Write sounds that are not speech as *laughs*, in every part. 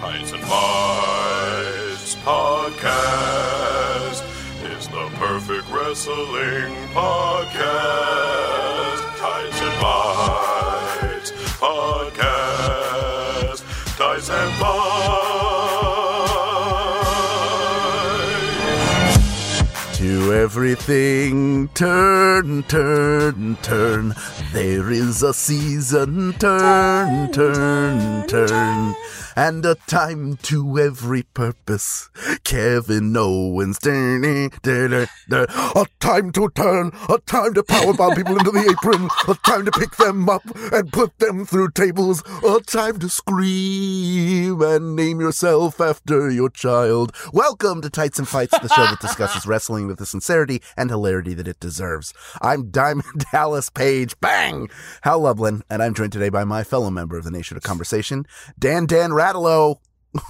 Tights and Fights podcast is the perfect wrestling podcast. Tights and Fights podcast. Tights and Fights. To everything, turn, turn, turn. There is a season, turn, turn, turn. And a time to every purpose. Kevin Owens, turn, turn, turn. A time to turn, a time to powerbomb people into the apron, a time to pick them up and put them through tables, a time to scream and name yourself after your child. Welcome to Tights and Fights, the show that *laughs* discusses wrestling with the sincerity and hilarity that it deserves. I'm Diamond *laughs* Dallas Page, bang! Hal Lublin, and I'm joined today by my fellow member of the Nation of Conversation, Dan Dan Rattalo. *laughs*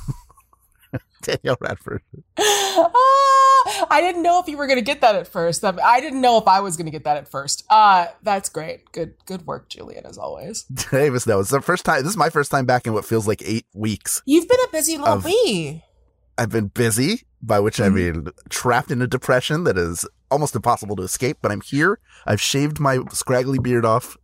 Danielle Radford. Ah, I didn't know if you were going to get that at first. I didn't know if I was going to get that at first. Uh, that's great. Good, good work, Julian, as always. *laughs* Davis knows. It's the first time. This is my first time back in what feels like eight weeks. You've been a busy little Of- bee. I've been busy, by which I mean trapped in a depression that is almost impossible to escape, but I'm here. I've shaved my scraggly beard off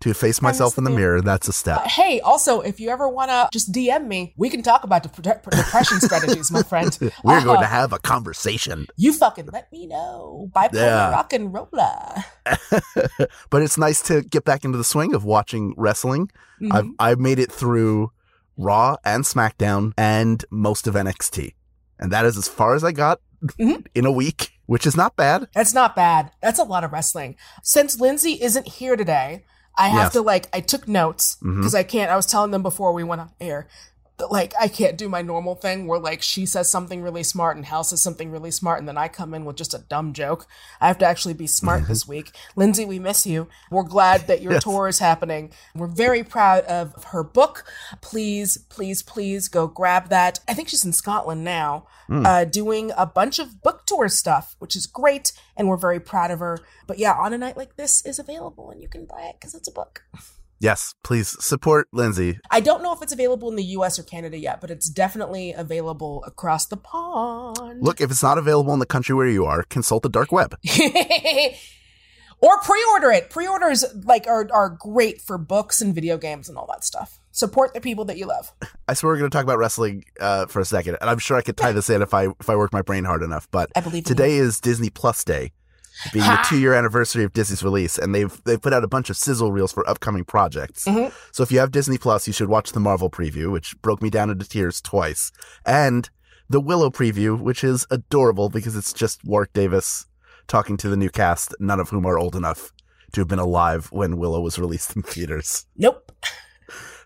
to face myself in the mirror. That's a step. Uh, hey, also, if you ever want to just DM me, we can talk about dep- depression *laughs* strategies, my friend. *laughs* We're going Uh, to have a conversation. You fucking let me know. Bipolar Yeah. rock and roller. *laughs* but it's nice to get back into the swing of watching wrestling. Mhm. I've I've made it through Raw and SmackDown and most of NXT. And that is as far as I got Mhm. in a week, which is not bad. That's not bad. That's a lot of wrestling. Since Lindsay isn't here today, I have Yes. to like I took notes because I can't. I was telling them before we went on air. Like I can't do my normal thing where like she says something really smart and Hal says something really smart and then I come in with just a dumb joke. I have to actually be smart *laughs* this week. Lindsay, we miss you. We're glad that your Yes. tour is happening. We're very proud of her book. Please, please, please go grab that. I think she's in Scotland now, uh, doing a bunch of book tour stuff, which is great, and we're very proud of her. But yeah, on a night like this is available, and you can buy it because it's a book. *laughs* Yes, please support Lindsay. I don't know if it's available in the U.S. or Canada yet, but it's definitely available across the pond. Look, if it's not available in the country where you are, consult the dark web. *laughs* or pre-order it. Pre-orders like are are great for books and video games and all that stuff. Support the people that you love. *laughs* I swear we're going to talk about wrestling uh, for a second, and I'm sure I could tie this in if I if I work my brain hard enough. But I believe today is Disney Plus Day, being the two year anniversary of Disney's release, and they've they've put out a bunch of sizzle reels for upcoming projects. Mhm. So if you have Disney Plus, you should watch the Marvel preview, which broke me down into tears twice, and the Willow preview, which is adorable because it's just Warwick Davis talking to the new cast, none of whom are old enough to have been alive when Willow was released in theaters. Nope.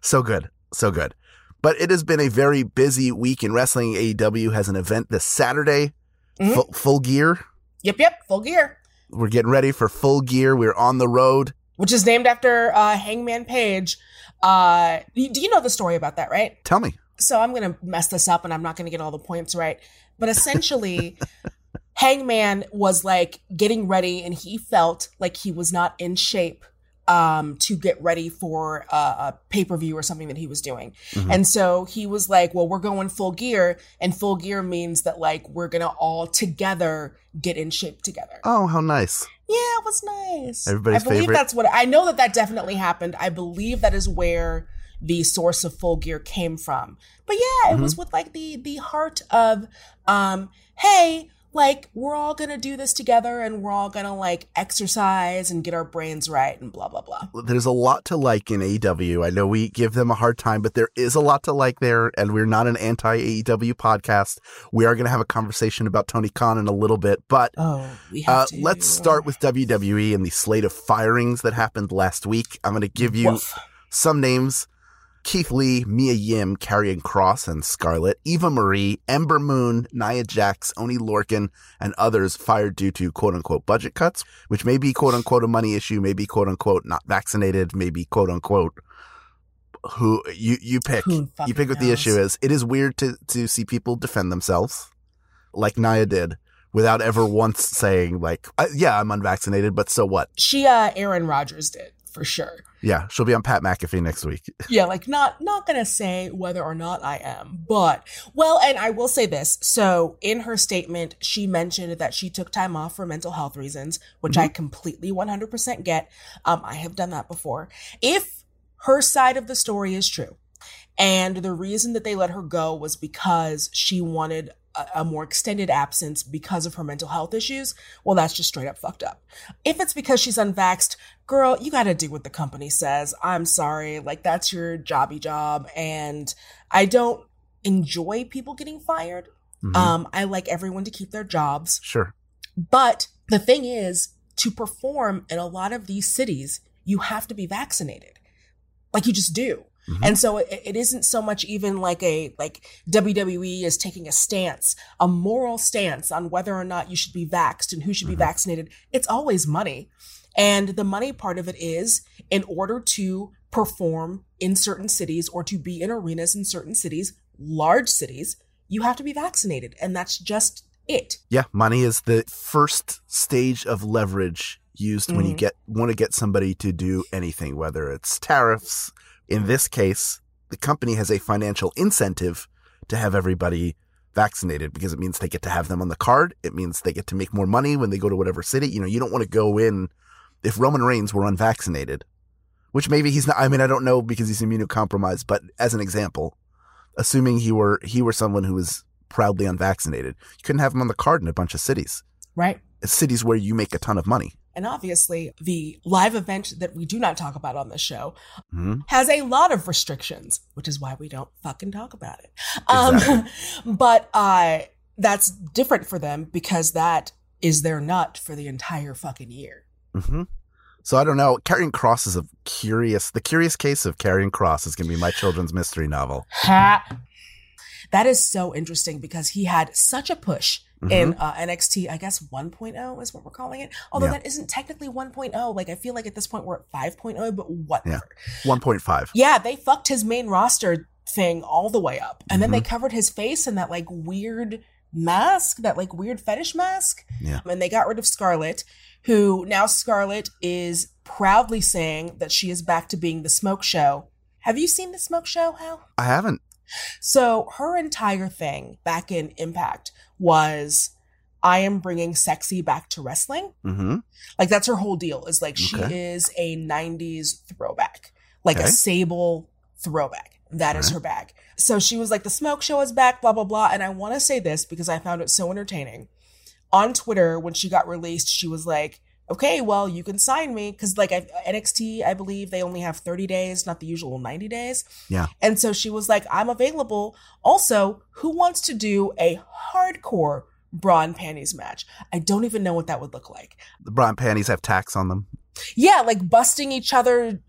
So good. So good. But it has been a very busy week in wrestling. AEW has an event this Saturday. Mhm. Full, full gear. Yep, yep. Full gear. We're getting ready for full gear. We're on the road. which is named after uh, Hangman Page. Uh, y- do you know the story about that, right? Tell me. So I'm going to mess this up and I'm not going to get all the points right. But essentially, *laughs* Hangman was like getting ready and he felt like he was not in shape um, to get ready for a, a pay per view or something that he was doing. Mhm. And so he was like, well, we're going full gear. And full gear means that like we're going to all together get in shape together. Oh, how nice. Yeah, it was nice. Everybody's I believe favorite. that's what I know that that definitely happened. I believe that is where the source of full gear came from. But yeah, it was Mm-hmm. with like the the heart of um hey, like we're all going to do this together and we're all going to like exercise and get our brains right and blah blah blah. There's a lot to like in AEW. I know we give them a hard time, but there is a lot to like there, and we're not an anti AEW podcast. We are going to have a conversation about Tony Khan in a little bit, but Oh, uh, let's start with WWE and the slate of firings that happened last week. I'm going to give you Woof. some names Keith Lee, Mia Yim, Karrion Kross, and Scarlett, Eva Marie, Ember Moon, Nia Jax, Oney Lorcan, and others fired due to quote unquote budget cuts, which may be quote unquote a money issue, maybe quote unquote not vaccinated, maybe quote unquote who you you pick. You pick what the issue is. It is weird to to see people defend themselves like Nia did without ever once saying like, uh, "Yeah, I'm unvaccinated, but so what?" She uh Aaron Rodgers did for sure. Yeah, she'll be on Pat McAfee next week. *laughs* yeah, like not not gonna say whether or not I am, but well, and I will say this. So in her statement, she mentioned that she took time off for mental health reasons, which I completely 100% get. Um, I have done that before. If her side of the story is true, and the reason that they let her go was because she wanted a, more extended absence because of her mental health issues, well, that's just straight up fucked up. If it's because she's unvaxxed, girl, you got to do what the company says. I'm sorry. Like, that's your jobby job. And I don't enjoy people getting fired. Mhm. Um, I like everyone to keep their jobs. sure. But the thing is, to perform in a lot of these cities, you have to be vaccinated. Like you just do. Mhm. And so it, it isn't so much even like a like WWE is taking a stance, a moral stance on whether or not you should be vaxxed and who should be Mhm. vaccinated. It's always money. And the money part of it is in order to perform in certain cities or to be in arenas in certain cities, large cities, you have to be vaccinated. And that's just it. Yeah, money is the first stage of leverage used when you Mhm. get want to get somebody to do anything, whether it's tariffs. In this case, the company has a financial incentive to have everybody vaccinated because it means they get to have them on the card. It means they get to make more money when they go to whatever city. You know, you don't want to go in if Roman Reigns were unvaccinated, which maybe he's not. I mean, I don't know because he's immunocompromised, but as an example, assuming he were he were someone who was proudly unvaccinated, you couldn't have him on the card in a bunch of cities. Right. Cities where you make a ton of money. And obviously, the live event that we do not talk about on the show Mhm. has a lot of restrictions, which is why we don't fucking talk about it. Um, *laughs* but uh, that's different for them because that is their nut for the entire fucking year. hmm So I don't know. Karrion Kross is a curious. The curious case of Karrion Kross is going to be my children's mystery novel. Ha! That is so interesting because he had such a push in Mhm. uh, NXT, I guess 1.0 is what we're calling it. Although Yeah. that isn't technically 1.0. Like, I feel like at this point we're at 5.0, but whatever. 1.5. Yeah, they fucked his main roster thing all the way up. And then they Mm-hmm. covered his face in that like weird mask, that like weird fetish mask. Yeah. And they got rid of Scarlett, who now Scarlett is proudly saying that she is back to being the smoke show. Have you seen the smoke show, Hal? I haven't. So her entire thing back in Impact was I am bringing sexy back to wrestling. hmm Like that's her whole deal is like she Okay. is a 90s throwback, like a Sable throwback. That is Alright. her bag. So she was like, the smoke show is back, blah, blah, blah. And I want to say this because I found it so entertaining. On Twitter, when she got released, she was like, okay, well, you can sign me. Cause like I, NXT, I believe they only have 30 days, not the usual 90 days. Yeah. And so she was like, I'm available. Also, who wants to do a hardcore bra and panties match? I don't even know what that would look like. The bra and panties have tacks on them. Yeah, like busting each other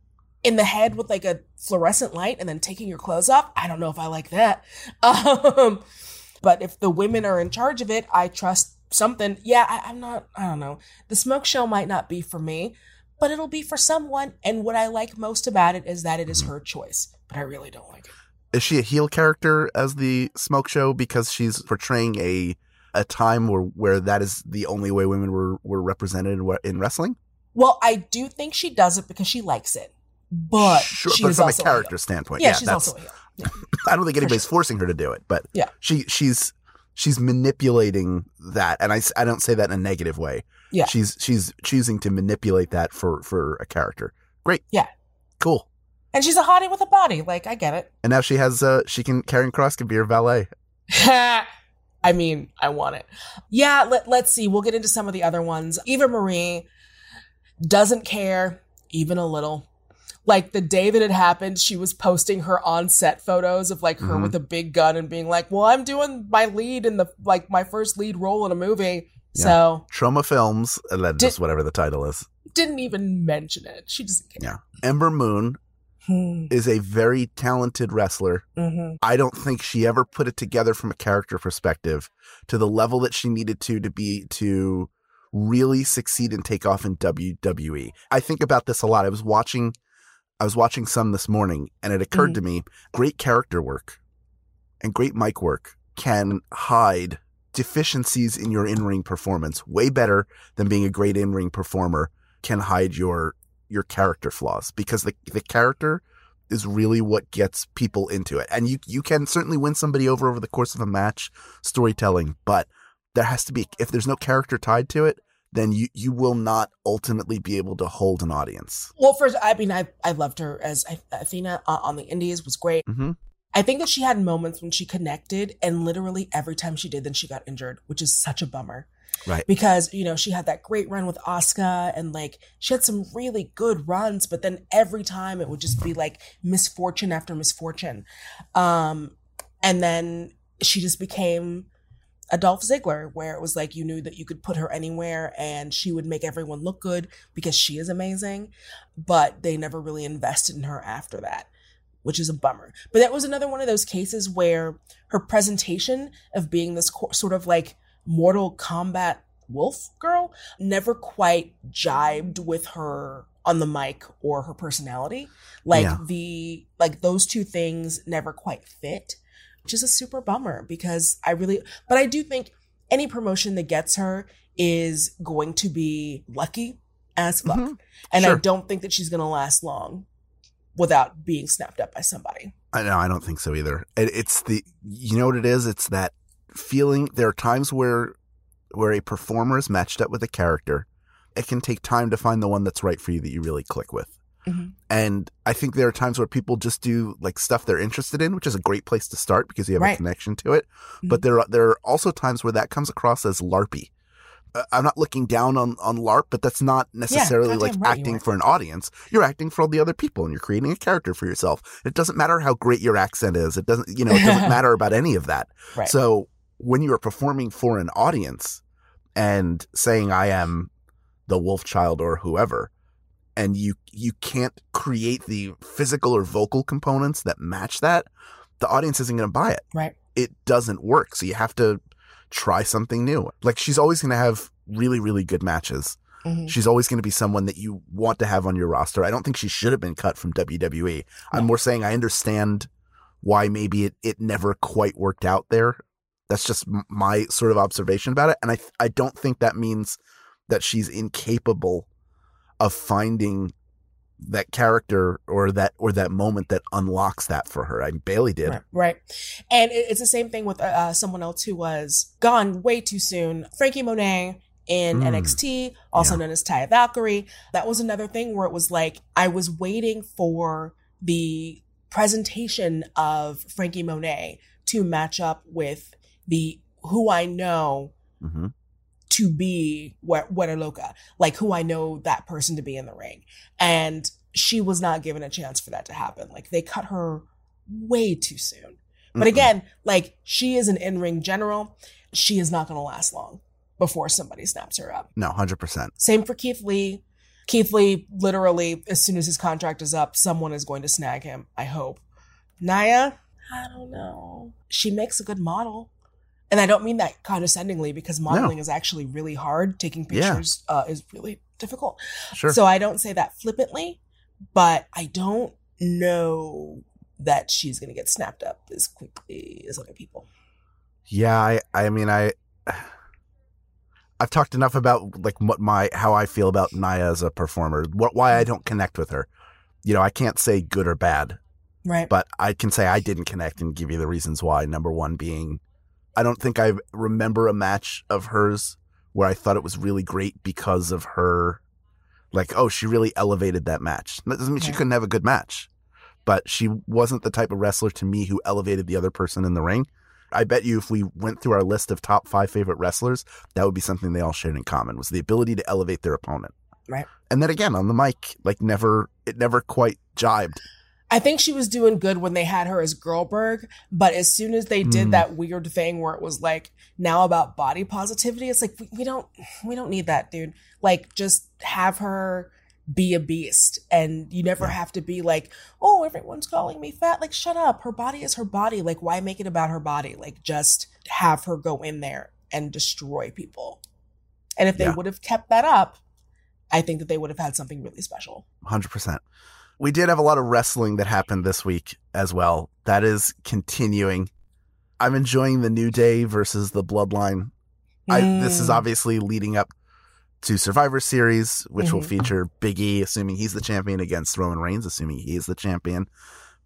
in the head with like a fluorescent light and then taking your clothes off. I don't know if I like that. *laughs* Um, but if the women are in charge of it, I trust something. Yeah, I, I'm not, I don't know. The smoke show might not be for me, but it'll be for someone. And what I like most about it is that it is mm-hmm. her choice, but I really don't like it. Is she a heel character as the smoke show because she's portraying a a time where where that is the only way women were were represented in, in wrestling? Well, I do think she does it because she likes it, but sure, she but from a character heel. standpoint, Yeah, yeah, she's that's. also a heel. *laughs* Yeah. I don't think anybody's sure. forcing her to do it, but Yeah. she she's she's manipulating that, and I, I don't say that in a negative way. Yeah. she's she's choosing to manipulate that for for a character. Great, Yeah. cool. And she's a hottie with a body. Like, I get it. And now she has uh she can Karrion Kross can be her valet. *laughs* I mean, I want it. Yeah, let, let's see. We'll get into some of the other ones. Eva Marie doesn't care even a little. Like the day that it happened, she was posting her on set photos of like her Mhm. with a big gun and being like, "Well, I'm doing my lead in the like my first lead role in a movie." Yeah. So Trauma Films, and then Did- just whatever the title is. didn't even mention it. She doesn't care. Yeah, Ember Moon Hmm. is a very talented wrestler. Mhm. I don't think she ever put it together from a character perspective to the level that she needed to to be to really succeed and take off in WWE. I think about this a lot. I was watching I was watching some this morning and it occurred to mm-hmm. me great character work and great mic work can hide deficiencies in your in-ring performance way better than being a great in-ring performer can hide your your character flaws because the the character is really what gets people into it. And you you can certainly win somebody over over the course of a match storytelling, but there has to be if there's no character tied to it, then you you will not ultimately be able to hold an audience. Well, first, I mean, I I loved her as Athena uh, on the Indies was great. Mm-hmm. I think that she had moments when she connected, and literally every time she did, then she got injured, which is such a bummer. Right. Because, you know, she had that great run with Asuka and like she had some really good runs, but then every time it would just be like misfortune after misfortune. Um, and then she just became a Ziggler, where it was like you knew that you could put her anywhere and she would make everyone look good because she is amazing, but they never really invested in her after that, which is a bummer. But that was another one of those cases where her presentation of being this co- sort of like Mortal Kombat wolf girl never quite jibed with her on the mic or her personality. Like Yeah. the like those two things never quite fit, which is a super bummer because I really but I do think any promotion that gets her is going to be lucky as fuck. Mhm. And I don't think that she's going to last long without being snapped up by somebody. I know. I don't think so either. It, it's the you know what it is. It's that feeling. There are times where where a performer is matched up with a character. It can take time to find the one that's right for you that you really click with. Mhm. And I think there are times where people just do like stuff they're interested in, which is a great place to start because you have a connection to it. But there are there are also times where that comes across as larpy. Uh, I'm not looking down on on LARP, but that's not necessarily like right acting for an audience. You're acting for all the other people, and you're creating a character for yourself. It doesn't matter how great your accent is. It doesn't, you know, it doesn't *laughs* matter about any of that. Right. So when you are performing for an audience and saying I am the wolf child or whoever, and you you can't create the physical or vocal components that match that, the audience isn't going to buy it. right. It doesn't work. So you have to try something new. Like she's always going to have really really good matches. Mhm. She's always going to be someone that you want to have on your roster. I don't think she should have been cut from WWE. I'm more saying I understand why maybe it, it never quite worked out there. That's just my sort of observation about it. And I, I don't think that means that she's incapable of finding that character or that, or that moment that unlocks that for her. I Bayley did. Right, right. And it's the same thing with uh, uh, someone else who was gone way too soon. Frankie Monet in Mm. NXT, also Yeah. known as Taya Valkyrie. That was another thing where it was like I was waiting for the presentation of Frankie Monet to match up with the who I know hmm to be what a Loca, like who I know that person to be in the ring. And she was not given a chance for that to happen. Like they cut her way too soon. But Mm-mm. again, like she is an in-ring general. She is not going to last long before somebody snaps her up. No, 100%. Same for Keith Lee. Keith Lee, literally, as soon as his contract is up, someone is going to snag him. I hope. Nia, I don't know. She makes a good model. And I don't mean that condescendingly because modeling is actually really hard. Taking Yeah. pictures uh, is really difficult. Sure. So I don't say that flippantly, but I don't know that she's going to get snapped up as quickly as other people. Yeah, I I mean I I've talked enough about like what my how I feel about Nia as a performer. What why I don't connect with her. You know, I can't say good or bad, Right. but I can say I didn't connect and give you the reasons why. Number 1 being I don't think I remember a match of hers where I thought it was really great because of her like oh, she really elevated that match. That doesn't mean she couldn't have a good match. But she wasn't the type of wrestler to me who elevated the other person in the ring. I bet you if we went through our list of top five favorite wrestlers, that would be something they all shared in common was the ability to elevate their opponent. Right. And then again on the mic, like never it never quite jibed. I think she was doing good when they had her as Girlberg, but as soon as they did Mm. that weird thing where it was like now about body positivity, it's like we, we don't we don't need that, dude. Like just have her be a beast and you never Yeah. have to be like, "Oh, everyone's calling me fat." Like shut up. Her body is her body. Like why make it about her body? Like just have her go in there and destroy people. And if they Yeah. would have kept that up, I think that they would have had something really special. 100%. We did have a lot of wrestling that happened this week as well. That is continuing. I'm enjoying the New Day versus the Bloodline. I, this is Mm. obviously leading up to Survivor Series, which will Mhm. feature Big E, assuming he's the champion, against Roman Reigns, assuming he is the champion.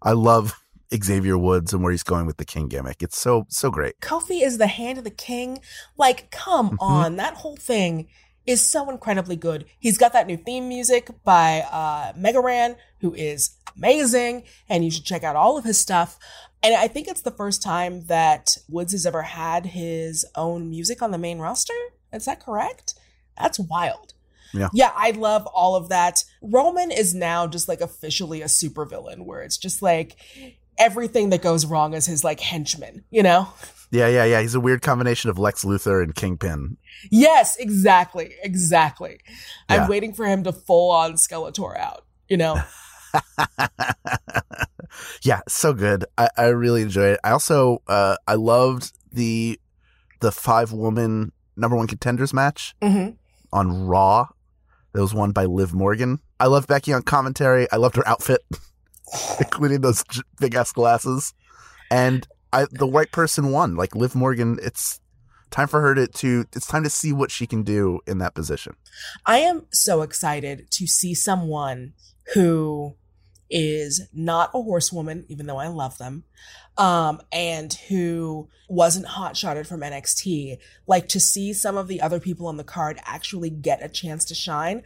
I love Xavier Woods and where he's going with the King gimmick. It's so so great. Kofi is the hand of the king. Like, come Mhm. on. That whole thing is so incredibly good. He's got that new theme music by uh Mega Ran, who is amazing, and you should check out all of his stuff. And I think it's the first time that Woods has ever had his own music on the main roster. Is that correct? That's wild. Yeah. Yeah, I love all of that. Roman is now just like officially a supervillain where it's just like everything that goes wrong is his like henchman, you know? Yeah, yeah, yeah. He's a weird combination of Lex Luthor and Kingpin. Yes, exactly. Exactly. Yeah. I'm waiting for him to full on Skeletor out, you know? *laughs* yeah, so good. I, I really enjoyed it. I also uh I loved the the five woman number one contenders match hmm on Raw. That was won by Liv Morgan. I love Becky on commentary. I loved her outfit, *laughs* *laughs* including those big ass glasses. And I the white person won. Like Liv Morgan, it's time for her to, to it's time to see what she can do in that position. I am so excited to see someone who is not a horsewoman, even though I love them, um, and who wasn't hot shotted from NXT. Like to see some of the other people on the card actually get a chance to shine.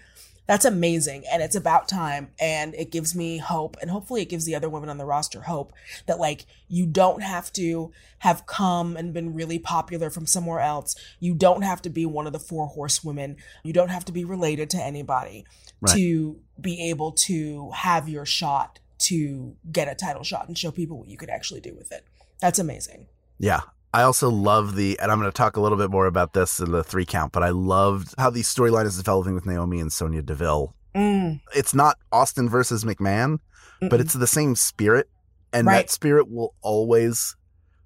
That's amazing. And it's about time. And it gives me hope. And hopefully it gives the other women on the roster hope that, like, you don't have to have come and been really popular from somewhere else. You don't have to be one of the four horsewomen. You don't have to be related to anybody Right. to be able to have your shot to get a title shot and show people what you could actually do with it. That's amazing. Yeah. I also love the, and I'm going to talk a little bit more about this in the three count, but I loved how the storyline is developing with Naomi and Sonya Deville. Mm, It's not Austin versus McMahon, but mm-mm. it's the same spirit. And Right. that spirit will always,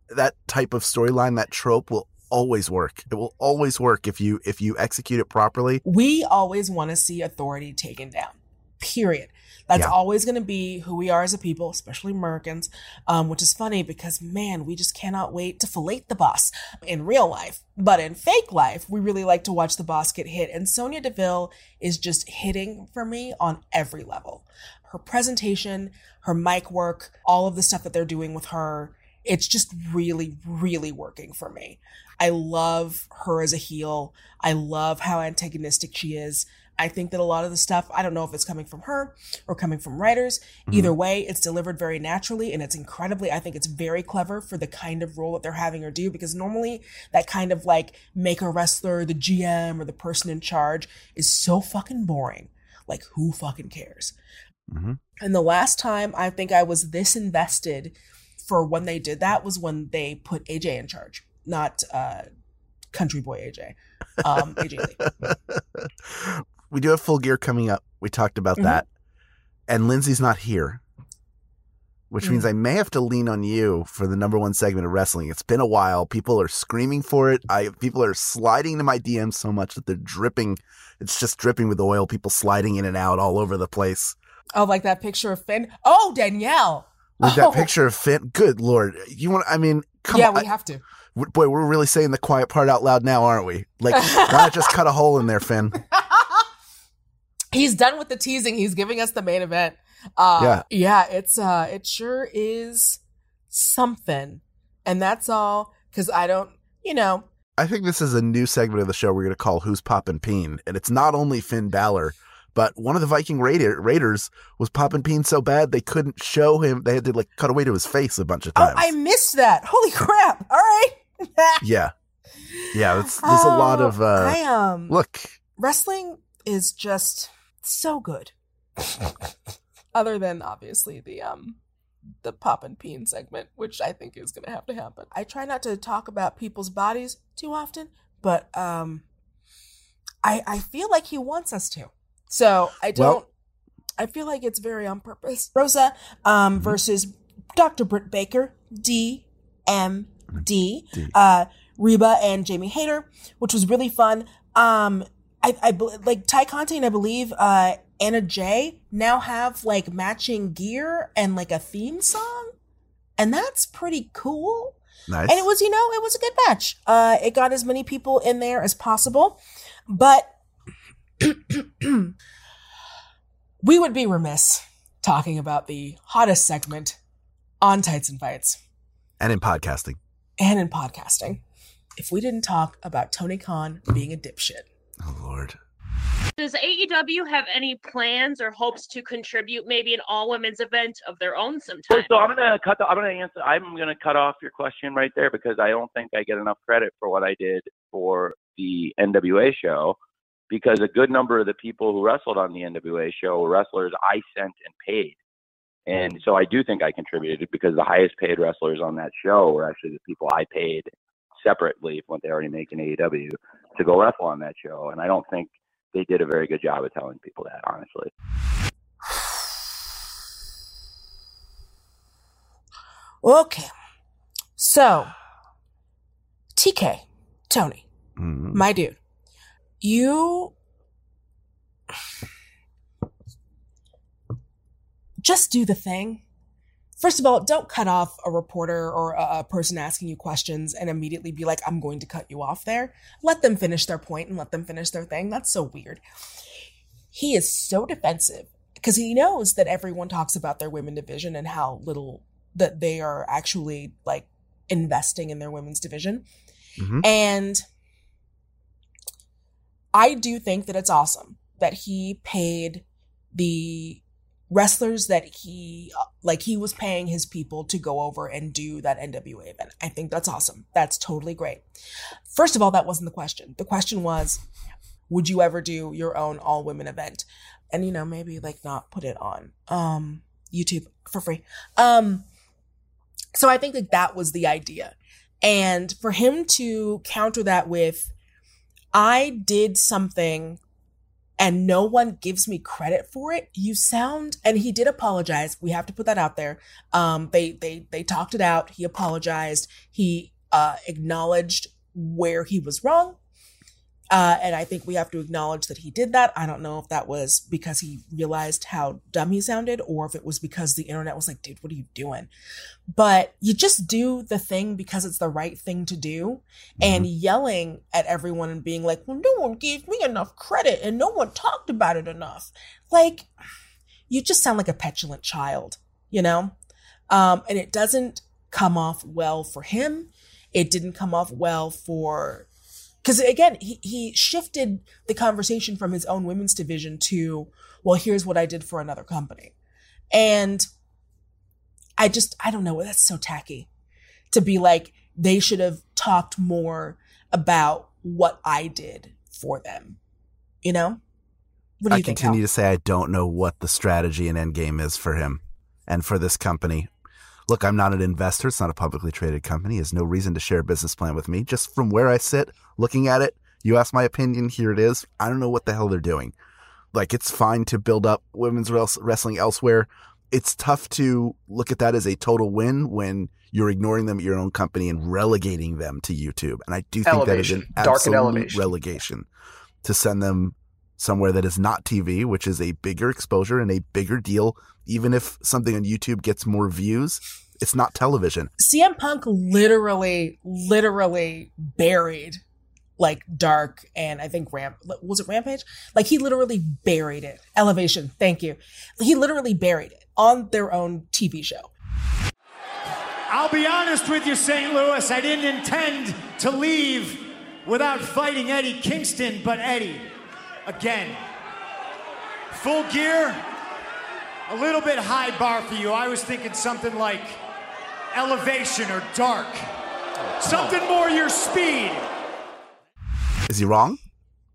that type of storyline, that trope will always work. It will always work if you, if you execute it properly. we always want to see authority taken down. Period. That's Yeah. always going to be who we are as a people, especially Americans. Um, which is funny because man, we just cannot wait to fillet the boss in real life. But in fake life, we really like to watch the boss get hit. And Sonya Deville is just hitting for me on every level. Her presentation, her mic work, all of the stuff that they're doing with her. It's just really, really working for me. I love her as a heel. I love how antagonistic she is. I think that a lot of the stuff, I don't know if it's coming from her or coming from writers. Either way, it's delivered very naturally and it's incredibly, I think it's very clever for the kind of role that they're having her do because normally that kind of like make a wrestler the GM or the person in charge is so fucking boring. Like, who fucking cares? Mhm. And the last time I think I was this invested for when they did that was when they put AJ in charge, not uh, Country Boy AJ. Um, AJ Lee. *laughs* we do have full gear coming up. We talked about Mhm. that. And Lindsay's not here, which means Mm. I may have to lean on you for the number one segment of wrestling. It's been a while. People are screaming for it. I people are sliding to my DMs so much that they're dripping. It's just dripping with oil. People sliding in and out all over the place. Oh, like that picture of Finn. Oh, Danielle. With Oh. that picture of Finn, good lord, you want? I mean, come yeah, on, we have to. boy, we're really saying the quiet part out loud now, aren't we? Like, *laughs* why not just cut a hole in there, Finn? *laughs* He's done with the teasing. He's giving us the main event. Uh, Yeah. yeah, it's uh, it sure is something, and that's all. Because I don't, you know, I think this is a new segment of the show we're going to call "Who's Poppin' Peen," and it's not only Finn Balor, but one of the Viking Raider, Raiders was popping Peen so bad they couldn't show him. They had to like cut away to his face a bunch of oh, times. I missed that. Holy crap! All right. *laughs* yeah, yeah. It's, there's a lot Oh, of uh, I um look. wrestling is just so good. *laughs* Other than obviously the um the pop and peen segment, which I think is gonna have to happen. I try not to talk about people's bodies too often, but um I I feel like he wants us to. So I don't I feel like it's very on purpose. Rosa um Mhm. versus Dr. Britt Baker, D M D, uh, Reba and Jamie Hayter, which was really fun. Um, I, I like Tay Conti and I believe uh, Anna Jay now have like matching gear and like a theme song, and that's pretty cool. Nice. And it was, you know, it was a good match. Uh, it got as many people in there as possible, but *clears throat* we would be remiss talking about the hottest segment on Tights and Fights And in podcasting. and in podcasting if we didn't talk about Tony Khan being a dipshit. Oh, Lord. Does AEW have any plans or hopes to contribute maybe an all women's event of their own sometime? So I'm gonna cut. The, I'm gonna answer. I'm gonna cut off your question right there because I don't think I get enough credit for what I did for the NWA show. Because a good number of the people who wrestled on the NWA show were wrestlers I sent and paid, and so I do think I contributed because the highest paid wrestlers on that show were actually the people I paid separately from what they already make in AEW to go wrestle on that show, and I don't think they did a very good job of telling people that, honestly. Okay. So, TK, Tony, Mm. my dude, you *sighs* just do the thing. First of all, don't cut off a reporter or a, person asking you questions and immediately be like, I'm going to cut you off there. Let them finish their point and let them finish their thing. That's so weird. He is so defensive because he knows that everyone talks about their women division and how little that they are actually like investing in their women's division. Mhm. And I do think that it's awesome that he paid the wrestlers that he like he was paying his people to go over and do that NWA event. I think that's awesome. That's totally great. First of all, that wasn't the question. The question was would you ever do your own all women event? And you know, maybe like not put it on um YouTube for free. Um so I think that that was the idea. And for him to counter that with I did something and no one gives me credit for it. You sound and he did apologize. We have to put that out there. Um they they they talked it out. He apologized. He uh acknowledged where he was wrong uh, and I think we have to acknowledge that he did that. I don't know if that was because he realized how dumb he sounded or if it was because the internet was like, dude, what are you doing? But you just do the thing because it's the right thing to do. And yelling at everyone and being like, well, no one gave me enough credit and no one talked about it enough. Like, you just sound like a petulant child, you know? Um, and it doesn't come off well for him. It didn't come off well for because again he, he shifted the conversation from his own women's division to well here's what i did for another company and i just i don't know that's so tacky to be like they should have talked more about what i did for them you know what do I think continue Hal? to say I don't know what the strategy and end game is for him and for this company. Look, I'm not an investor. It's not a publicly traded company. There's no reason to share a business plan with me. Just from where I sit, looking at it, you ask my opinion, here it is. I don't know what the hell they're doing. Like, it's fine to build up women's wrestling elsewhere. It's tough to look at that as a total win when you're ignoring them at your own company and relegating them to YouTube. And I do think that is an Elevation. Dark and absolute relegation to send them somewhere that is not TV, which is a bigger exposure and a bigger deal. Even if something on YouTube gets more views, it's not television. CM Punk literally, literally buried like Dark and I think Ramp was it Rampage? Like he literally buried it. Elevation, thank you. He literally buried it on their own TV show. I'll be honest with you, St. Louis. I didn't intend to leave without fighting Eddie Kingston, but Eddie, again, full gear, a little bit high bar for you. I was thinking something like elevation or dark, something more your speed. Is he wrong?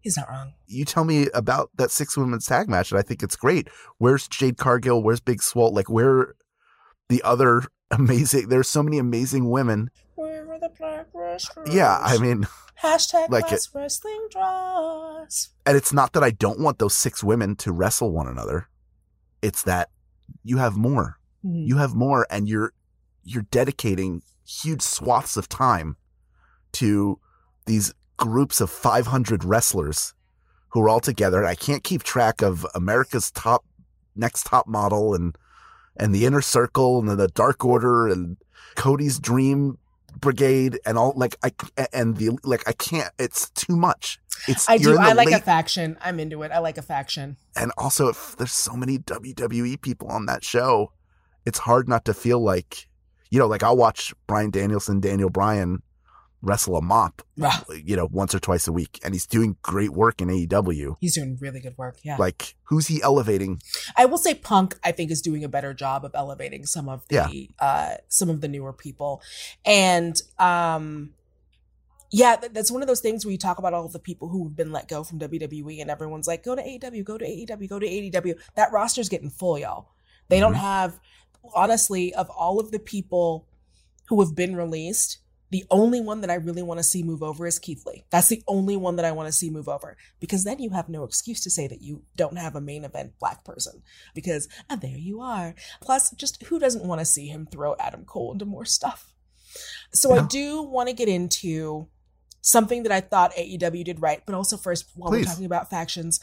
He's not wrong. You tell me about that six women's tag match, and I think it's great. Where's Jade Cargill? Where's Big Swole? Like, where the other *laughs* amazing? There's so many amazing women. Where are the black restrooms? Yeah, I mean, *laughs* Hashtag like less wrestling draws. and it's not that I don't want those six women to wrestle one another. It's that you have more. Mhm. You have more, and you're you're dedicating huge swaths of time to these groups of 500 wrestlers who are all together. I can't keep track of America's top next top model and and the inner circle and the dark order and Cody's dream brigade and all like I and the like I can't it's too much. It's I do. I like a faction. I'm into it. I like a faction. and also if there's so many WWE people on that show, it's hard not to feel like you know, like I'll watch Bryan Danielson, Daniel Bryan wrestle a mop, Ugh. you know, once or twice a week, and he's doing great work in AEW. He's doing really good work. Yeah. Like, who's he elevating? I will say Punk, I think, is doing a better job of elevating some of the Yeah. uh some of the newer people. And um yeah, that's one of those things where you talk about all of the people who have been let go from WWE and everyone's like, go to AEW, go to AEW, go to AEW. That roster's getting full, y'all. They don't Mhm. have honestly, of all of the people who have been released, the only one that I really want to see move over is Keith Lee. That's the only one that I want to see move over because then you have no excuse to say that you don't have a main event black person because ah, there you are. Plus, just who doesn't want to see him throw Adam Cole into more stuff? So I do want to get into something that I thought AEW did right, but also first while Please. we're talking about factions.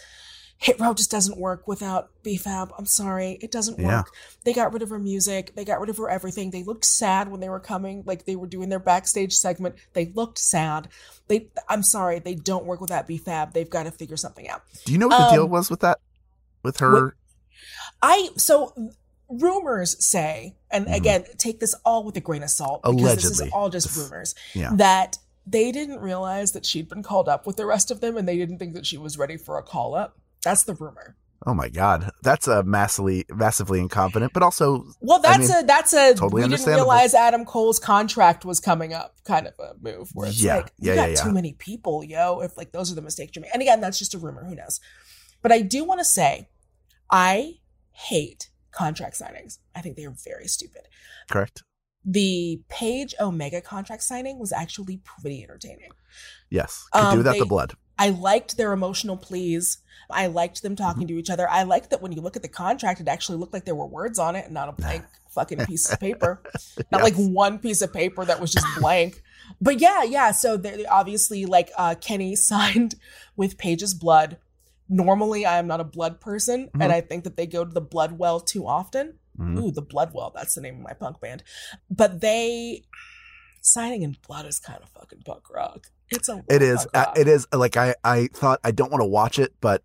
Hit Row just doesn't work without B-Fab. I'm sorry. It doesn't Yeah. work. They got rid of her music. They got rid of her everything. They looked sad when they were coming, like they were doing their backstage segment. They looked sad. They I'm sorry, they don't work without B-Fab. They've got to figure something out. Do you know what the deal Um, was with that? With her? I so rumors say, and Mhm. again, take this all with a grain of salt because this is all just rumors. yeah. That they didn't realize that she'd been called up with the rest of them, and they didn't think that she was ready for a call up. That's the rumor. Oh my God, that's a massively, massively incompetent, but also Well, I that's mean, a that's a totally we didn't realize Adam Cole's contract was coming up kind of a move where it's Yeah, like you yeah, got yeah, too many people, yo. If like those are the mistakes you make, and again, that's just a rumor. Who knows? But I do want to say, I hate contract signings. I think they are very stupid. correct. The Page Omega contract signing was actually pretty entertaining. Yes, could do Um, without they- the blood. I liked their emotional pleas. I liked them talking Mm-hmm. to each other. I liked that when you look at the contract, it actually looked like there were words on it and not a blank *laughs* fucking piece of paper. Not like one piece of paper that was just blank. But yeah, yeah. So they obviously, like uh, Kenny *laughs* signed with Page's blood. Normally, I am not a blood person, Mhm. and I think that they go to the blood well too often. Mhm. Ooh, the blood well. That's the name of my punk band. But they signing in blood is kind of fucking punk rock. It's a It is. Uh, it is. Like I, I thought I don't want to watch it, but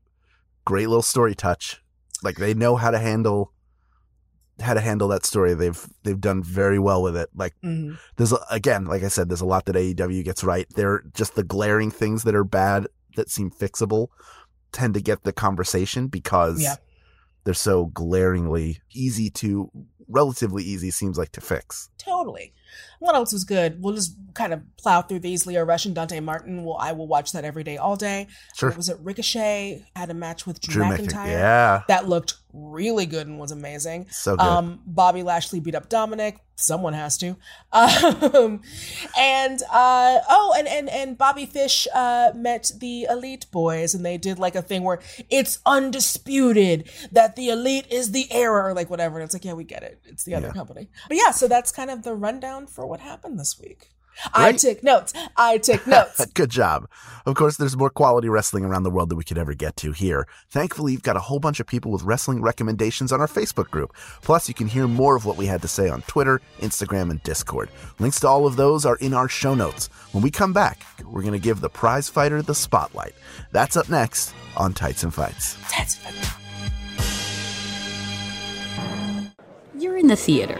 great little story touch. Like they know how to handle how to handle that story. They've they've done very well with it. Like Mhm. there's again, like I said, there's a lot that AEW gets right. They're just the glaring things that are bad that seem fixable tend to get the conversation because Yeah. they're so glaringly easy to relatively easy seems like to fix. Totally. What else was good? We'll just kind of plow through these. Lio Rush and Dante Martin. Well, I will watch that every day, all day. Sure. What was it? Ricochet had a match with Drew, Drew McIntyre. Yeah. That looked really good and was amazing. So good. Um, Bobby Lashley beat up Dominic. Someone has to. *laughs* Um, and uh, oh, and and and Bobby Fish uh, met the Elite Boys, and they did like a thing where it's undisputed that the Elite is the era, or like whatever. And it's like, yeah, we get it. It's the other Yeah. company. But yeah, so that's kind of the rundown for what happened this week. I Great. took notes. I took *laughs* notes. Good job. Of course, there's more quality wrestling around the world than we could ever get to here. Thankfully, you've got a whole bunch of people with wrestling recommendations on our Facebook group. Plus, you can hear more of what we had to say on Twitter, Instagram, and Discord. Links to all of those are in our show notes. When we come back, we're going to give the prize fighter the spotlight. That's up next on Tights and Fights. That's You're in the theater.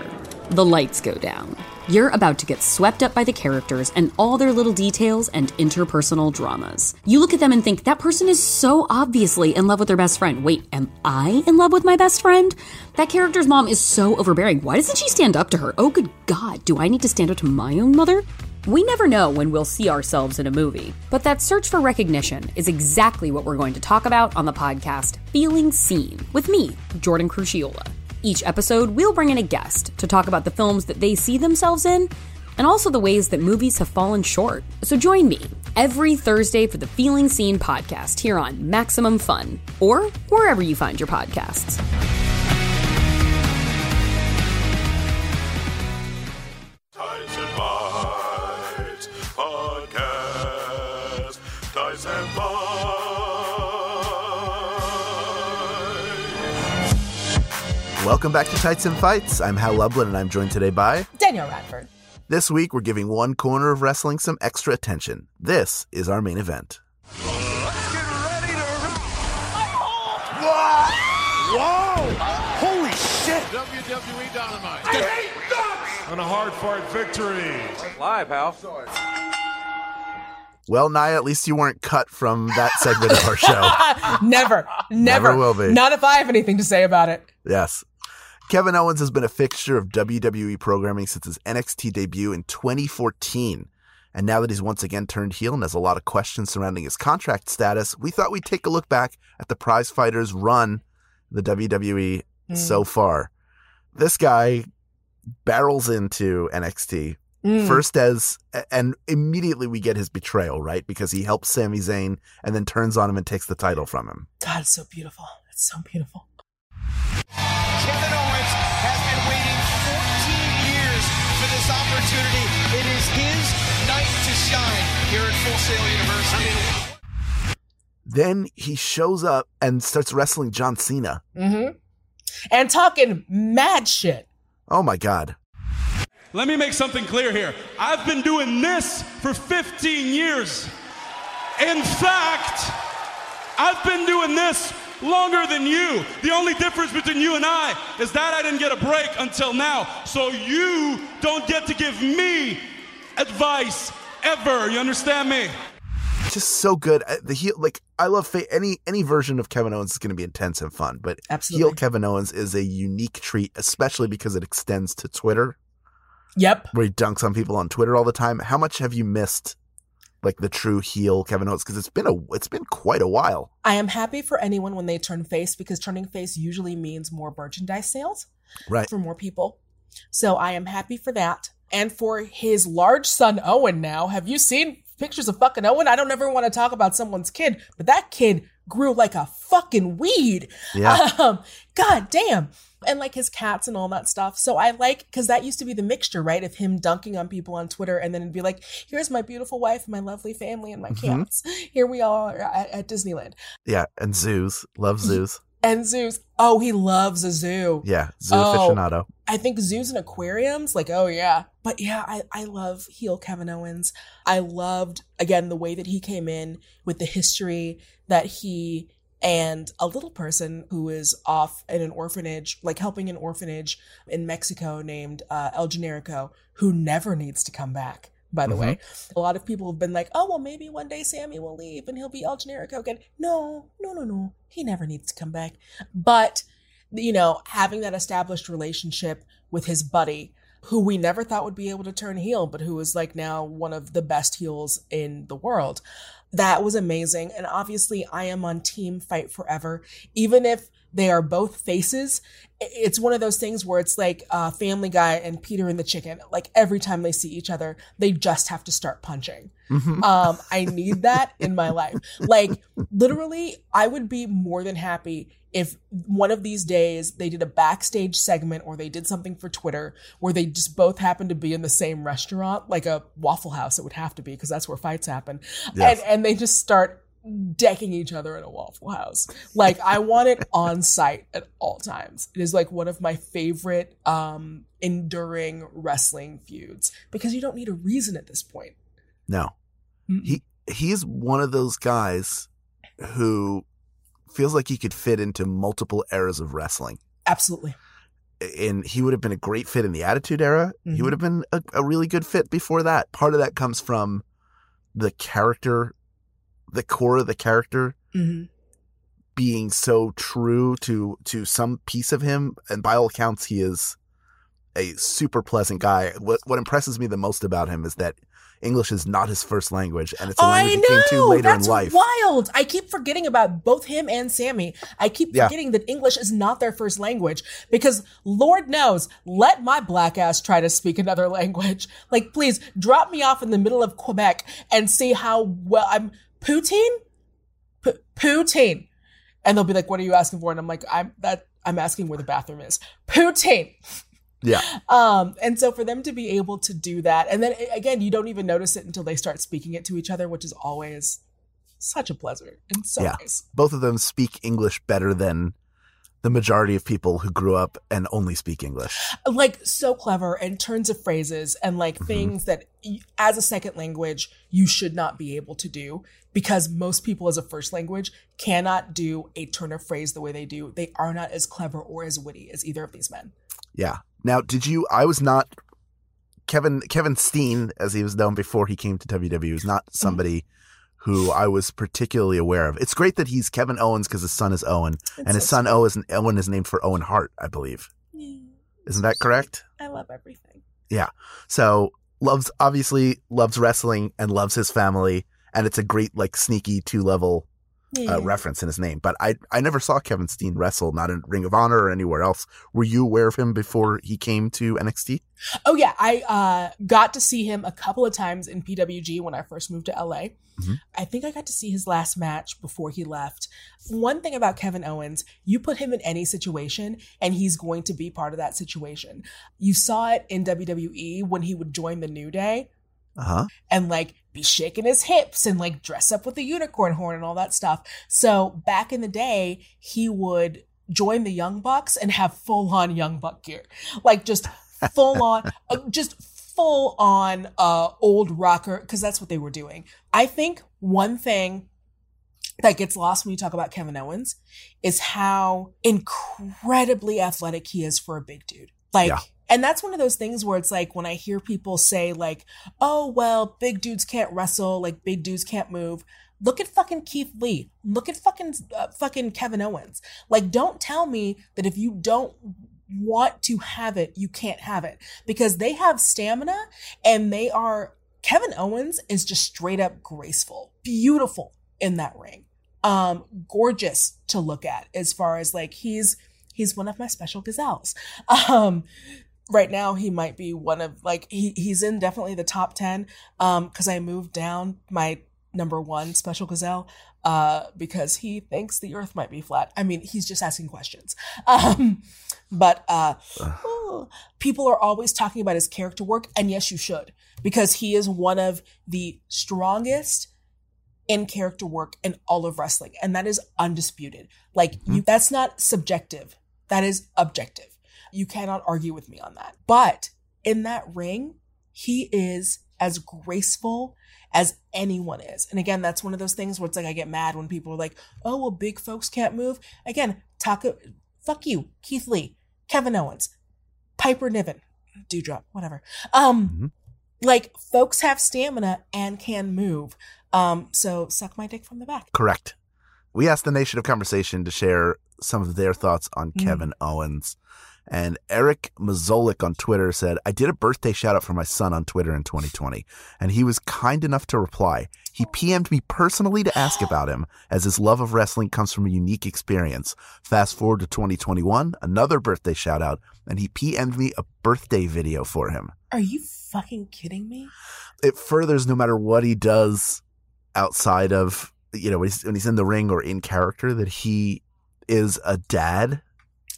The lights go down. You're about to get swept up by the characters and all their little details and interpersonal dramas. You look at them and think, that person is so obviously in love with their best friend. Wait, am I in love with my best friend? That character's mom is so overbearing. Why doesn't she stand up to her? Oh, good God, do I need to stand up to my own mother? We never know when we'll see ourselves in a movie, but that search for recognition is exactly what we're going to talk about on the podcast Feeling Seen with me, Jordan Crucchiola. Each episode, we'll bring in a guest to talk about the films that they see themselves in and also the ways that movies have fallen short. So join me every Thursday for the Feeling Seen podcast here on Maximum Fun or wherever you find your podcasts. Welcome back to Tights and Fights. I'm Hal Lublin, and I'm joined today by Danielle Radford. This week, we're giving one corner of wrestling some extra attention. This is our main event. Let's get ready to rock. Whoa! Whoa! Holy shit! WWE Dynamite. I hate nuts! And a hard fought victory. Live, Hal. Well, Nia, at least you weren't cut from that segment of our show. *laughs* never, never, never will be. Not if I have anything to say about it. Yes. Kevin Owens has been a fixture of WWE programming since his NXT debut in 2014. And now that he's once again turned heel and has a lot of questions surrounding his contract status, we thought we'd take a look back at the prize fighters run the WWE Mm. so far. This guy barrels into NXT Mm. first as and immediately we get his betrayal, right? Because he helps Sami Zayn and then turns on him and takes the title from him. God, it's so beautiful. It's so beautiful. Kevin Owens has been waiting 14 years for this opportunity. It is his night to shine here at Full Sail University. Then he shows up and starts wrestling John Cena. Mm-hmm. And talking mad shit. Oh my god. Let me make something clear here. I've been doing this for 15 years. In fact, I've been doing this longer than you. The only difference between you and I is that I didn't get a break until now. So you don't get to give me advice ever. You understand me? Just so good. Uh, The heel, like I love fa- any any version of Kevin Owens is going to be intense and fun, but Absolutely. heel Kevin Owens is a unique treat, especially because it extends to Twitter, Yep. where he dunks on people on Twitter all the time. How much have you missed, like the true heel Kevin Owens? Because it's been a it's been quite a while. I am happy for anyone when they turn face because turning face usually means more merchandise sales Right. for more people. So I am happy for that. And for his large son Owen now. Have you seen pictures of fucking Owen? I don't ever want to talk about someone's kid, but that kid grew like a fucking weed. Yeah. *laughs* Um, God damn. And like his cats and all that stuff. So I like, because that used to be the mixture, right? Of him dunking on people on Twitter and then it'd be like, here's my beautiful wife, my lovely family, and my Mhm. cats. Here we all are at, at Disneyland. Yeah, and zoos. Love zoos. And zoos. Oh, he loves a zoo. Yeah, zoo Oh. aficionado. I think zoos and aquariums, like, oh yeah. But yeah, I, I love heel Kevin Owens. I loved, again, the way that he came in with the history that he and a little person who is off in an orphanage, like helping an orphanage in Mexico named uh, El Generico, who never needs to come back. By the Mhm. way, a lot of people have been like, "Oh, well, maybe one day Sami will leave and he'll be El Generico again." No, no, no, no. He never needs to come back. But you know, having that established relationship with his buddy, who we never thought would be able to turn heel, but who is like now one of the best heels in the world. That was amazing. And obviously, I am on team fight forever. Even if they are both faces, it's one of those things where it's like uh, Family Guy and Peter and the Chicken. Like every time they see each other, they just have to start punching. Mhm. Um, I need that in my life. Like literally, I would be more than happy if one of these days they did a backstage segment or they did something for Twitter where they just both happened to be in the same restaurant, like a Waffle House. It would have to be because that's where fights happen, Yes. and and they just start decking each other in a Waffle House. Like I want it on site at all times. It is like one of my favorite um enduring wrestling feuds because you don't need a reason at this point. No. He he's one of those guys who feels like he could fit into multiple eras of wrestling. Absolutely. And he would have been a great fit in the Attitude Era. He Mhm. would have been a, a really good fit before that. Part of that comes from the character, the core of the character hmm being so true to to some piece of him. And by all accounts, he is a super pleasant guy. What what impresses me the most about him is that English is not his first language, and it's a language he came to later that's in life. wild. I keep forgetting about both him and Sami. I keep Yeah. forgetting that English is not their first language because Lord knows, let my black ass try to speak another *laughs* language. Like, please drop me off in the middle of Quebec and see how well I'm poutine, P- poutine, and they'll be like, "What are you asking for?" And I'm like, "I'm that I'm asking where the bathroom is, poutine." Yeah. *laughs* Um, and so for them to be able to do that, and then again, you don't even notice it until they start speaking it to each other, which is always such a pleasure and so yeah. Both of them speak English better than the majority of people who grew up and only speak English. like so clever and turns of phrases and like Mhm. things that as a second language you should not be able to do because most people as a first language cannot do a turn of phrase the way they do they are not as clever or as witty as either of these men Yeah. Now, did you? I was not Kevin Kevin Steen, as he was known before he came to WWE, was not mm-hmm. somebody who I was particularly aware of. It's great that he's Kevin Owens because his son is Owen, and his so son Owen, Owen is named for Owen Hart, I believe. Isn't that correct? i love everything Yeah. So loves obviously loves wrestling and loves his family, and it's a great like sneaky two level Yeah. uh, reference in his name. But I I never saw Kevin Steen wrestle, not in Ring of Honor or anywhere else. Were you aware of him before he came to NXT? Oh yeah, I uh, got to see him a couple of times in PWG when I first moved to LA. Mhm. I think I got to see his last match before he left. One thing about Kevin Owens, you put him in any situation and he's going to be part of that situation. You saw it in WWE when he would join the New Day Uh huh. and like be shaking his hips and like dress up with the unicorn horn and all that stuff. So back in the day, he would join the Young Bucks and have full on Young Buck gear, like just *laughs* full on, uh, just full on uh, old rocker because that's what they were doing. I think one thing that gets lost when you talk about Kevin Owens is how incredibly athletic he is for a big dude. Like, Yeah. And that's one of those things where it's like when I hear people say like, "Oh, well, big dudes can't wrestle, like big dudes can't move." Look at fucking Keith Lee. Look at fucking uh, fucking Kevin Owens. Like, don't tell me that if you don't want to have it, you can't have it because they have stamina and they are. Kevin Owens is just straight up graceful, beautiful in that ring, um, gorgeous to look at. As far as like he's he's one of my special gazelles. *laughs* Um, right now he might be one of like he he's in definitely the top 10 um because i moved down my number one special gazelle uh because he thinks the earth might be flat. I mean he's just asking questions. *laughs* Um but uh *sighs* ooh, people are always talking about his character work and yes you should because he is one of the strongest in character work in all of wrestling and that is undisputed. Like you that's not subjective. That is objective you cannot argue with me on that. But in that ring, he is as graceful as anyone is. And again, that's one of those things where it's like I get mad when people are like, "Oh, well, big folks can't move." Again, talk. Fuck you, Keith Lee, Kevin Owens, Piper Niven, Doudrop, whatever. Um, like folks have stamina and can move. Um, so suck my dick from the back. Correct. We asked the Nation of Conversation to share some of their thoughts on Mm. Kevin Owens. And Eric Mazolik on Twitter said, I did a birthday shout out for my son on Twitter in 2020, and he was kind enough to reply. He PM'd me personally to ask about him, as his love of wrestling comes from a unique experience. Fast forward to 2021, another birthday shout out, and he PM'd me a birthday video for him. Are you fucking kidding me? It furthers no matter what he does outside of, you know, when he's, when he's in the ring or in character, that he is a dad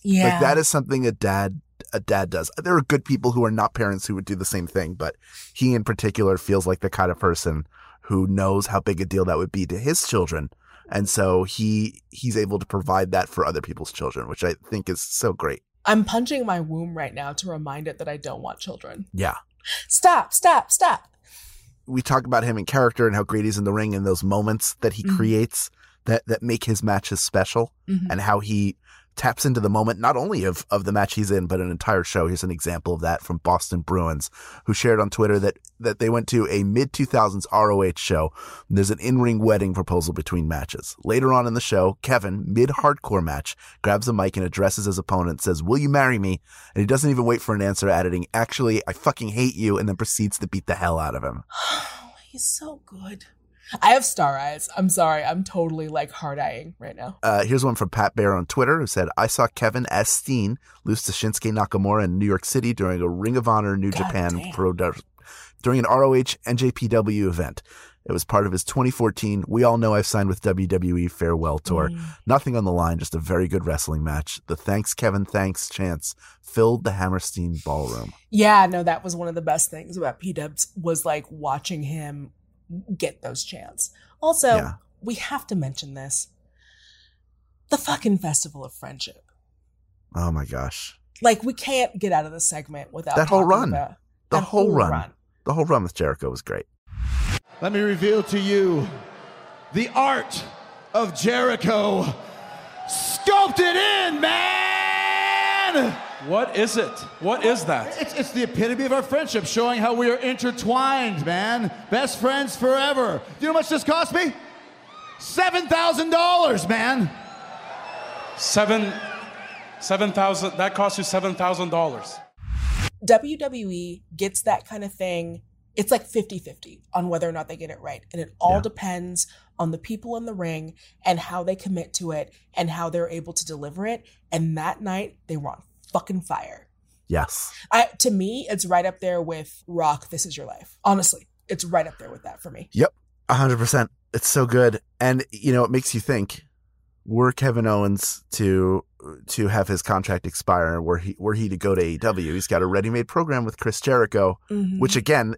Yeah. like that is something a dad a dad does. There are good people who are not parents who would do the same thing, but he in particular feels like the kind of person who knows how big a deal that would be to his children. And so he he's able to provide that for other people's children, which I think is so great. I'm punching my womb right now to remind it that I don't want children. Yeah. Stop, stop, stop. We talk about him in character and how great he's in the ring and those moments that he Mhm. creates that that make his matches special Mhm. and how he taps into the moment not only of, of the match he's in but an entire show. Here's an example of that from boston bruins who shared on twitter that that they went to a mid-2000s roh show. There's an in-ring wedding proposal between matches. Later on in the show kevin mid-hardcore match grabs a mic and addresses his opponent says will you marry me? And he doesn't even wait for an answer editing actually i fucking hate you and then proceeds to beat the hell out of him. *sighs* He's so good. I have star eyes. I'm sorry. I'm totally like hard eyeing right now. Uh, here's one from Pat Bear on Twitter who said, I saw Kevin S. Steen lose to Shinsuke Nakamura in New York City during a Ring of Honor New Japan Pro during an ROH NJPW event. It was part of his 2014 We All Know I've Signed with WWE farewell tour. Nothing on the line, just a very good wrestling match. The thanks Kevin thanks chants filled the Hammerstein ballroom. Yeah, no, that was one of the best things about P Dubs was like watching him get those chants. Also, Yeah. we have to mention this. The fucking Festival of Friendship. Oh my gosh. Like we can't get out of this segment without That whole run. about The that whole run. The whole run with Jericho was great. Let me reveal to you the art of Jericho. Sculpted in, man! What is it? What is that? It's, it's the epitome of our friendship, showing how we are intertwined, man. Best friends forever. Do you know how much this cost me? $7,000, man. Seven, seven thousand. That cost you seven thousand dollars. WWE gets that kind of thing. It's like 50 50 on whether or not they get it right. And it all Yeah. depends on the people in the ring and how they commit to it and how they're able to deliver it. And that night, they were on fucking fire. Yes. I, to me, it's right up there with Rock, This Is Your Life. Honestly, it's right up there with that for me. Yep. A hundred percent. It's so good. And you know, it makes you think, were Kevin Owens to to have his contract expire, were he were he to go to AEW, he's got a ready made program with Chris Jericho, Mhm. which again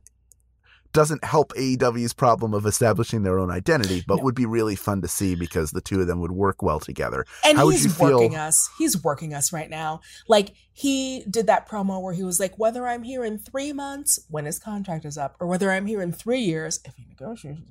doesn't help AEW's problem of establishing their own identity, but would be really fun to see because the two of them would work well together. And How he's you feel? working us. He's working us right now. Like he did that promo where he was like, whether I'm here in three months when his contract is up, or whether I'm here in three years if he negotiates.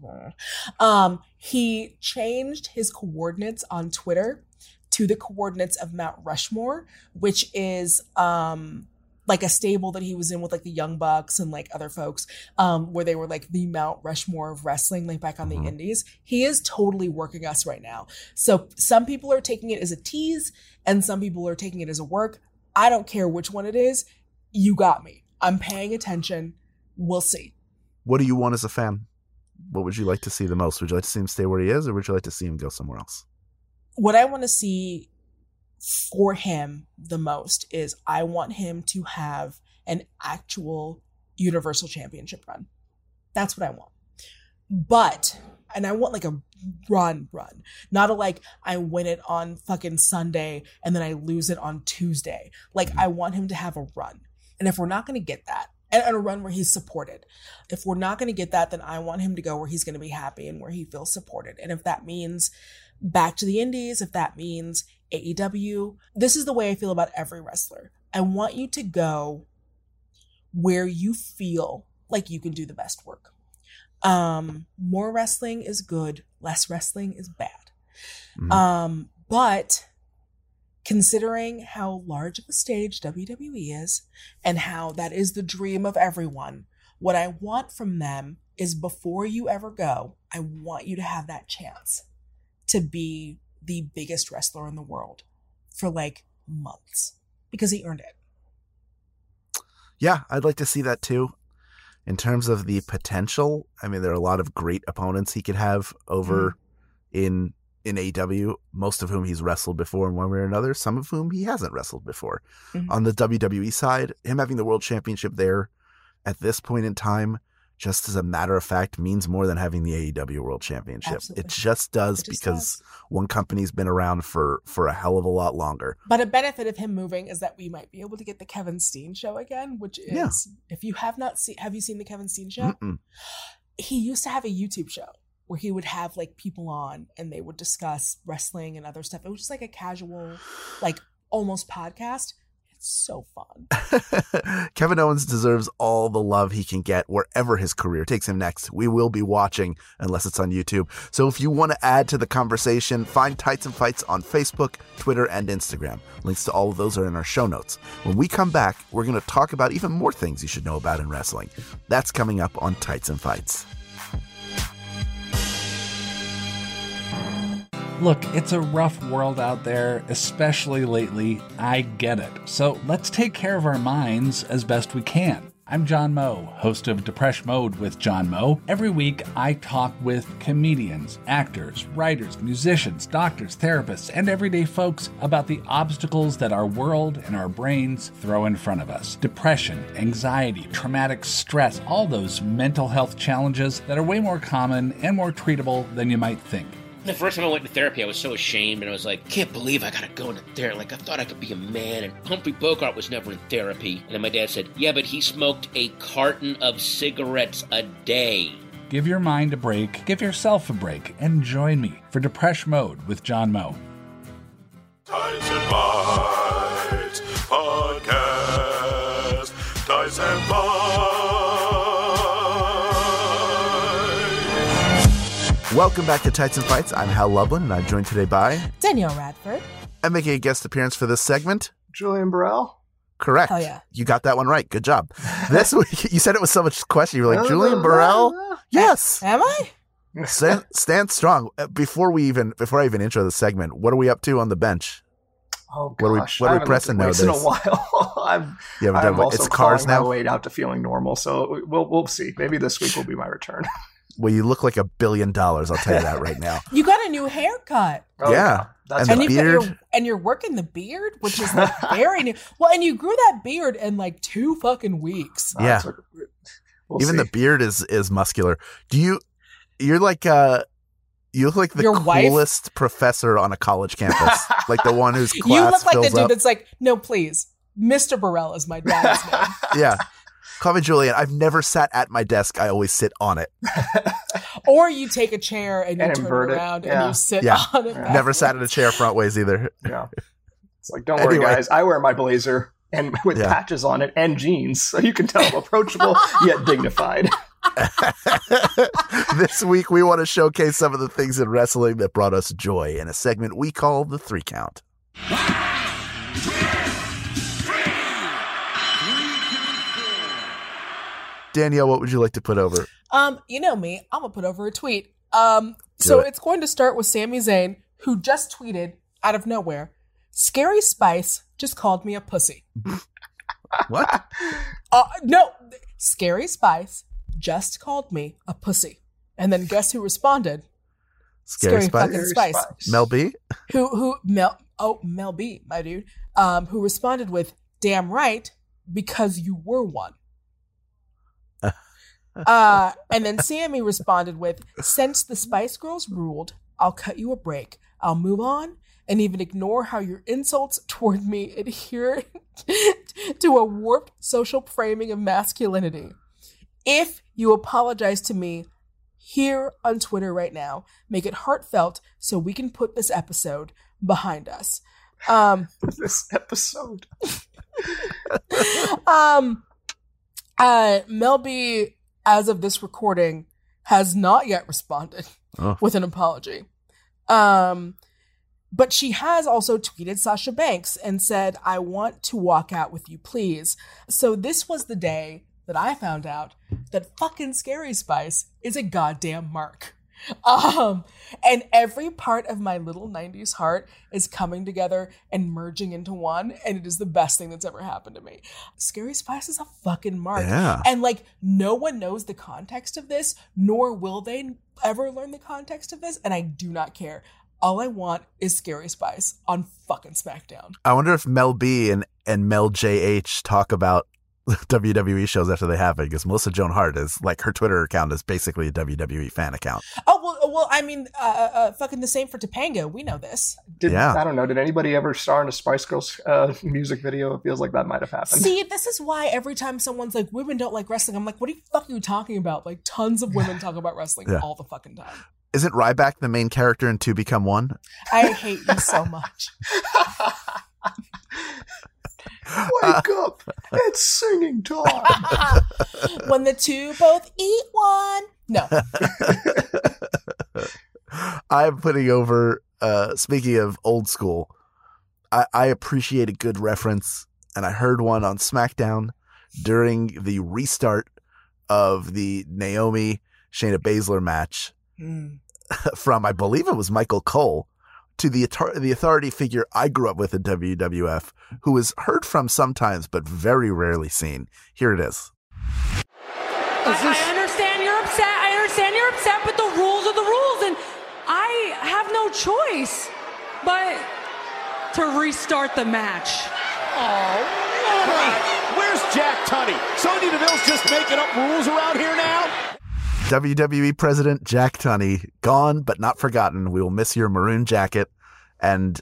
Um, he changed his coordinates on Twitter to the coordinates of Mount Rushmore, which is um like a stable that he was in with like the Young Bucks and like other folks, um, where they were like the Mount Rushmore of wrestling, like back on the indies. He is totally working us right now. So some people are taking it as a tease and some people are taking it as a work. I don't care which one it is. You got me. I'm paying attention. We'll see. What do you want as a fan? What would you like to see the most? Would you like to see him stay where he is, or would you like to see him go somewhere else? What I want to see for him the most is I want him to have an actual Universal Championship run. That's what I want. But, and I want like a run, run, not a like I win it on fucking Sunday and then I lose it on Tuesday. Like I want him to have a run. And if we're not going to get that, and a run where he's supported. If we're not going to get that, then I want him to go where he's going to be happy and where he feels supported. And if that means back to the indies, if that means AEW, this is the way I feel about every wrestler. I want you to go where you feel like you can do the best work. Um, more wrestling is good, less wrestling is bad. Mhm. Um, but considering how large of a stage WWE is and how that is the dream of everyone, what I want from them is before you ever go, I want you to have that chance to be the biggest wrestler in the world for like months because he earned it. Yeah, I'd like to see that too. In terms of the potential, I mean, there are a lot of great opponents he could have over in in AEW, most of whom he's wrestled before in one way or another, some of whom he hasn't wrestled before. Mhm. On the WWE side, him having the world championship there at this point in time, just as a matter of fact, means more than having the AEW world championship. Absolutely. It just does It just because one company's been around for for a hell of a lot longer. But a benefit of him moving is that we might be able to get the Kevin Steen show again, which is Yeah. if you have not seen have you seen the Kevin Steen show? Mm-mm. *gasps* He used to have a YouTube show where he would have like people on and they would discuss wrestling and other stuff. It was just like a casual, like almost podcast. So fun. *laughs* Kevin Owens deserves all the love he can get wherever his career takes him next. We will be watching unless it's on YouTube. So if you want to add to the conversation, find Tights and Fights on Facebook, Twitter, and Instagram. Links to all of those are in our show notes. When we come back, we're going to talk about even more things you should know about in wrestling. That's coming up on Tights and Fights. Look, it's a rough world out there, especially lately. I get it. So let's take care of our minds as best we can. I'm John Moe, host of Depression Mode with John Moe. Every week, I talk with comedians, actors, writers, musicians, doctors, therapists, and everyday folks about the obstacles that our world and our brains throw in front of us. Depression, anxiety, traumatic stress, all those mental health challenges that are way more common and more treatable than you might think the first time I went to therapy, I was so ashamed, and I was like, can't believe I gotta go into therapy. Like, I thought I could be a man, and Humphrey Bogart was never in therapy. And then my dad said, yeah, but he smoked a carton of cigarettes a day. Give your mind a break, give yourself a break, and join me for Depression Mode with John Moe. Dice and Bites Podcast. Dice and Welcome back to Tights and Fights. I'm Hal Lublin, and I'm joined today by Danielle Radford. and making a guest appearance for this segment. Julian Burrell. Correct. Hell yeah. You got that one right. Good job. *laughs* This week, you said it was so much question. You were like, Julian Burrell? Yes. Am I? Stand, stand strong. Uh, Before we even, before I even intro the segment, what are we up to on the bench? Oh What are we- gosh, what are I we pressing now? at weights nowadays? In a while, *laughs* I'm, You haven't done I'm weight- also it's cars clawing now? my weight out to feeling normal. So we'll we'll see. Maybe this week will be my return. *laughs* Well, you look like a billion dollars. I'll tell you that right now. *laughs* You got a new haircut. Oh, yeah. That's and the and you've got beard. your and you're working the beard, which is like *laughs* very new. Well, and you grew that beard in like two fucking weeks. Yeah. That's we'll Even see. the beard is is muscular. Do you? You're like uh you look like the Your wife? coolest professor on a college campus, *laughs* like the one whose class You look like the dude up. that's like, no, please, Mr. Burrell is my dad's name. yeah. Call me Julian. I've never sat at my desk. I always sit on it. *laughs* or you take a chair and you turn invert it it. around Yeah. and you sit Yeah. on it. Never sat in a chair front ways either. Yeah. It's like, don't worry, guys. I wear my blazer and *laughs* with Yeah. patches on it and jeans, so you can tell I'm approachable *laughs* yet dignified. this week, we want to showcase some of the things in wrestling that brought us joy in a segment we call the three count. Danielle, what would you like to put over? Um, you know me, I'm gonna put over a tweet. Um, so it. it's going to start with Sami Zayn, who just tweeted out of nowhere, "Scary Spice just called me a pussy." What? *laughs* Uh, no, Scary Spice just called me a pussy. And then guess who responded? Scary, Scary Spice? fucking Spice. Mel B? Who who Mel oh Mel B, my dude. Um, who responded with, "Damn right, because you were one." Uh, and then Sami responded with, "Since the Spice Girls ruled, I'll cut you a break. I'll move on." And even ignore how your insults toward me adhere *laughs* to a warped social framing of masculinity. If you apologize to me here on Twitter right now, make it heartfelt so we can put this episode behind us. Um, *laughs* this episode. *laughs* um, uh, Mel B, as of this recording, has not yet responded Oh. with an apology. Um, but she has also tweeted Sasha Banks and said, I want to walk out with you, please. So this was the day that I found out that fucking Scary Spice is a goddamn mark. *laughs* Um, and every part of my little 90s heart is coming together and merging into one, and it is the best thing that's ever happened to me. Scary Spice is a fucking mark. Yeah. And like, no one knows the context of this, nor will they ever learn the context of this, and I do not care. All I want is Scary Spice on fucking SmackDown. I wonder if Mel B and, and Mel JH talk about *laughs* WWE shows after they happen because Melissa Joan Hart is like her Twitter account is basically a WWE fan account. Oh well, well, I mean, uh, uh, uh, fucking the same for Topanga. We know this. Did, Yeah. I don't know. Did anybody ever star in a Spice Girls uh, music video? It feels like that might have happened. See, this is why every time someone's like, "Women don't like wrestling," I'm like, "What are you fuck are you talking about?" Like, tons of women talk about wrestling Yeah. all the fucking time. Isn't Ryback the main character in Two Become One? I hate you so much. *laughs* Wake up! It's singing time. *laughs* when the two both eat one. No, *laughs* I'm putting over. Uh, speaking of old school, I, I appreciate a good reference, and I heard one on SmackDown during the restart of the Naomi Shayna Baszler match *laughs* from, I believe it was Michael Cole, to the the authority figure I grew up with in WWF, who is heard from sometimes but very rarely seen. Here it is. I, I understand you're upset. I understand you're upset, but the rules are the rules, and I have no choice but to restart the match. Oh, where's Jack Tunney? Sonya Deville's just making up rules around here now? WWE President Jack Tunney, gone but not forgotten. We will miss your maroon jacket and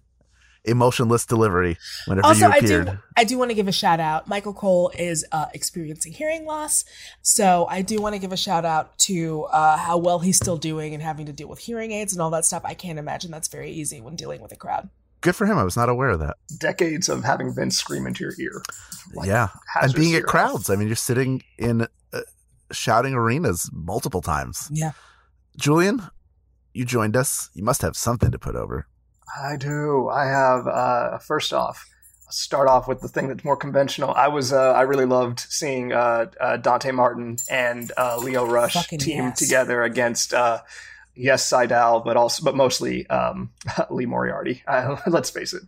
emotionless delivery whenever also, you I do I do want to give a shout out. Michael Cole is uh, experiencing hearing loss, so I do want to give a shout out to uh, how well he's still doing and having to deal with hearing aids and all that stuff. I can't imagine that's very easy when dealing with a crowd. Good for him. I was not aware of that. Decades of having Vince scream into your ear. yeah. And hazardous being at crowds. I mean, you're sitting in shouting arenas multiple times. Yeah. Julian, you joined us. You must have something to put over. I do. I have. Uh, first off, start off with the thing that's more conventional. I was. Uh, I really loved seeing uh, uh, Dante Martin and uh, Lio Rush Fucking team yes. together against. Uh, yes, Sydal, but also, but mostly um, *laughs* Lee Moriarty. *laughs* Uh, let's face it.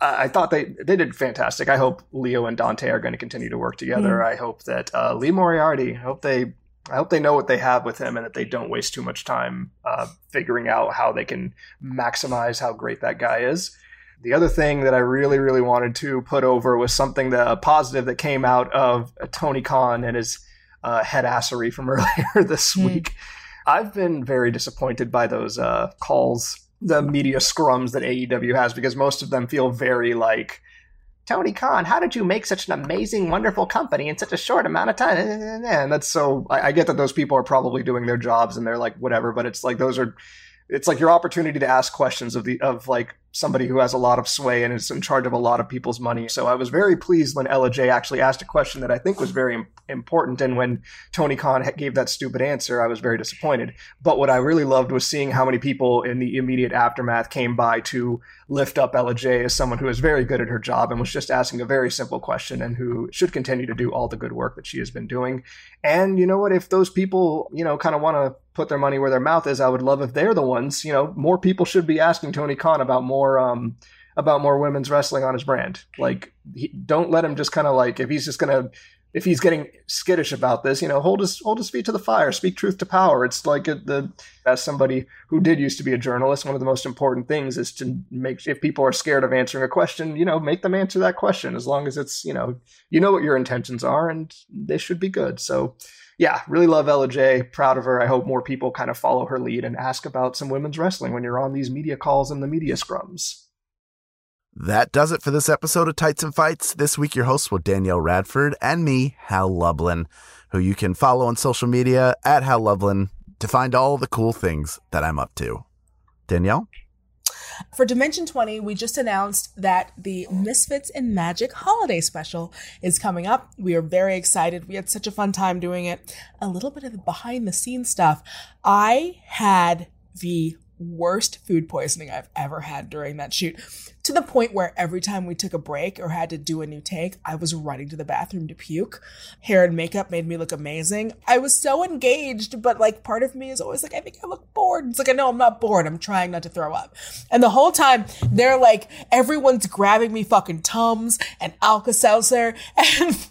Uh, I thought they they did fantastic. I hope Lio and Dante are going to continue to work together. Mm. I hope that uh, Lee Moriarty. I hope they. I hope they know what they have with him and that they don't waste too much time uh, figuring out how they can maximize how great that guy is. The other thing that I really, really wanted to put over was something that a positive that came out of Tony Khan and his uh, headassery from *laughs* earlier this week. I've been very disappointed by those uh, calls, the media scrums that AEW has, because most of them feel very like Tony Khan. How did you make such an amazing, wonderful company in such a short amount of time? And that's so. I, I get that those people are probably doing their jobs and they're like whatever, but it's like those are. It's like your opportunity to ask questions of the of like somebody who has a lot of sway and is in charge of a lot of people's money. So I was very pleased when Ella J actually asked a question that I think was very important. And when Tony Khan gave that stupid answer, I was very disappointed. But what I really loved was seeing how many people in the immediate aftermath came by to lift up Ella J as someone who is very good at her job and was just asking a very simple question and who should continue to do all the good work that she has been doing. And you know what? If those people, you know, kind of want to put their money where their mouth is, I would love if they're the ones, you know, more people should be asking Tony Khan about more um about more women's wrestling on his brand. Like he, don't let him just kind of like if he's just to if he's getting skittish about this, you know, hold his hold his feet to the fire, speak truth to power. It's like a, the as somebody who did used to be a journalist, one of the most important things is to make if people are scared of answering a question, you know, make them answer that question as long as it's you know you know what your intentions are and they should be good. So. Yeah, really love Ella J. Proud of her. I hope more people kind of follow her lead and ask about some women's wrestling when you're on these media calls and the media scrums. That does it for this episode of Tights and Fights. This week, your hosts were Danielle Radford and me, Hal Lublin, who you can follow on social media at Hal Lublin to find all the cool things that I'm up to. Danielle? For Dimension 20, we just announced that the Misfits and Magic holiday special is coming up. We are very excited. We had such a fun time doing it. A little bit of the behind the scenes stuff. I had the worst food poisoning I've ever had during that shoot to the point where every time we took a break or had to do a new take, I was running to the bathroom to puke. Hair and makeup made me look amazing. I was so engaged, but like part of me is always like, I think I look bored. It's like, I know I'm not bored. I'm trying not to throw up. And the whole time they're like, everyone's grabbing me fucking Tums and Alka Seltzer *laughs* and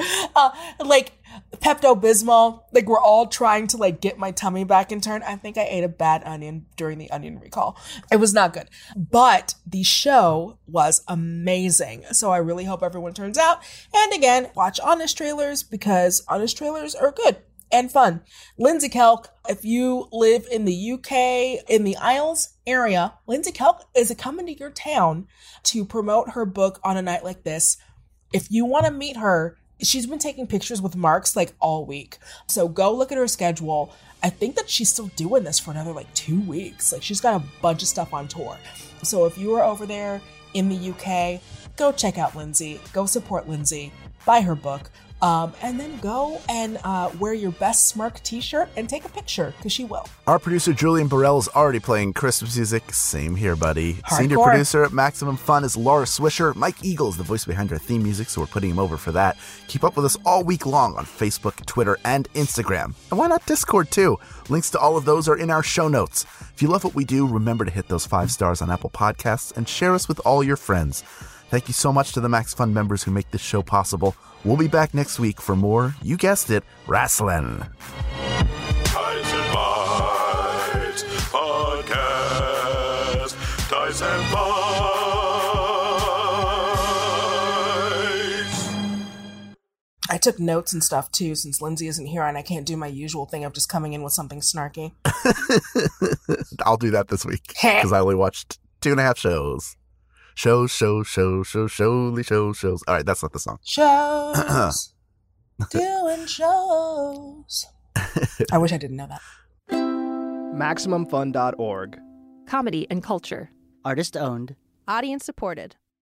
*laughs* uh, like Pepto Bismol. Like we're all trying to like get my tummy back in turn. I think I ate a bad onion during the onion recall. It was not good, but the show was amazing. So I really hope everyone turns out. And again, watch honest trailers because honest trailers are good and fun. Lindsey Kelk, if you live in the UK, in the Isles area, Lindsey Kelk is coming to your town to promote her book on a night like this. If you want to meet her, she's been taking pictures with marks like all week. So go look at her schedule. I think that she's still doing this for another like two weeks. Like she's got a bunch of stuff on tour. So if you are over there in the UK, go check out Lindsey. Go support Lindsey. Buy her book. Um, and then go and uh, wear your best Smirk t shirt and take a picture because she will. Our producer Julian Burrell is already playing Christmas music. Same here, buddy. Senior producer at Maximum Fun is Laura Swisher. Mike Eagle is the voice behind our theme music, so we're putting him over for that. Keep up with us all week long on Facebook, Twitter, and Instagram. And why not Discord too? Links to all of those are in our show notes. If you love what we do, remember to hit those five stars on Apple Podcasts and share us with all your friends. Thank you so much to the MaxFun members who make this show possible. We'll be back next week for more, you guessed it, wrestling. Ties and Bites Podcast. Ties and Bites. I took notes and stuff too since Lindsay isn't here and I can't do my usual thing of just coming in with something snarky. *laughs* I'll do that this week because I only watched two and a half shows. Shows, shows, shows, shows, showly shows, shows. All right, that's not the song. Shows. *clears throat* doing shows. I wish I didn't know that. MaximumFun.org. Comedy and culture. Artist owned. Audience supported.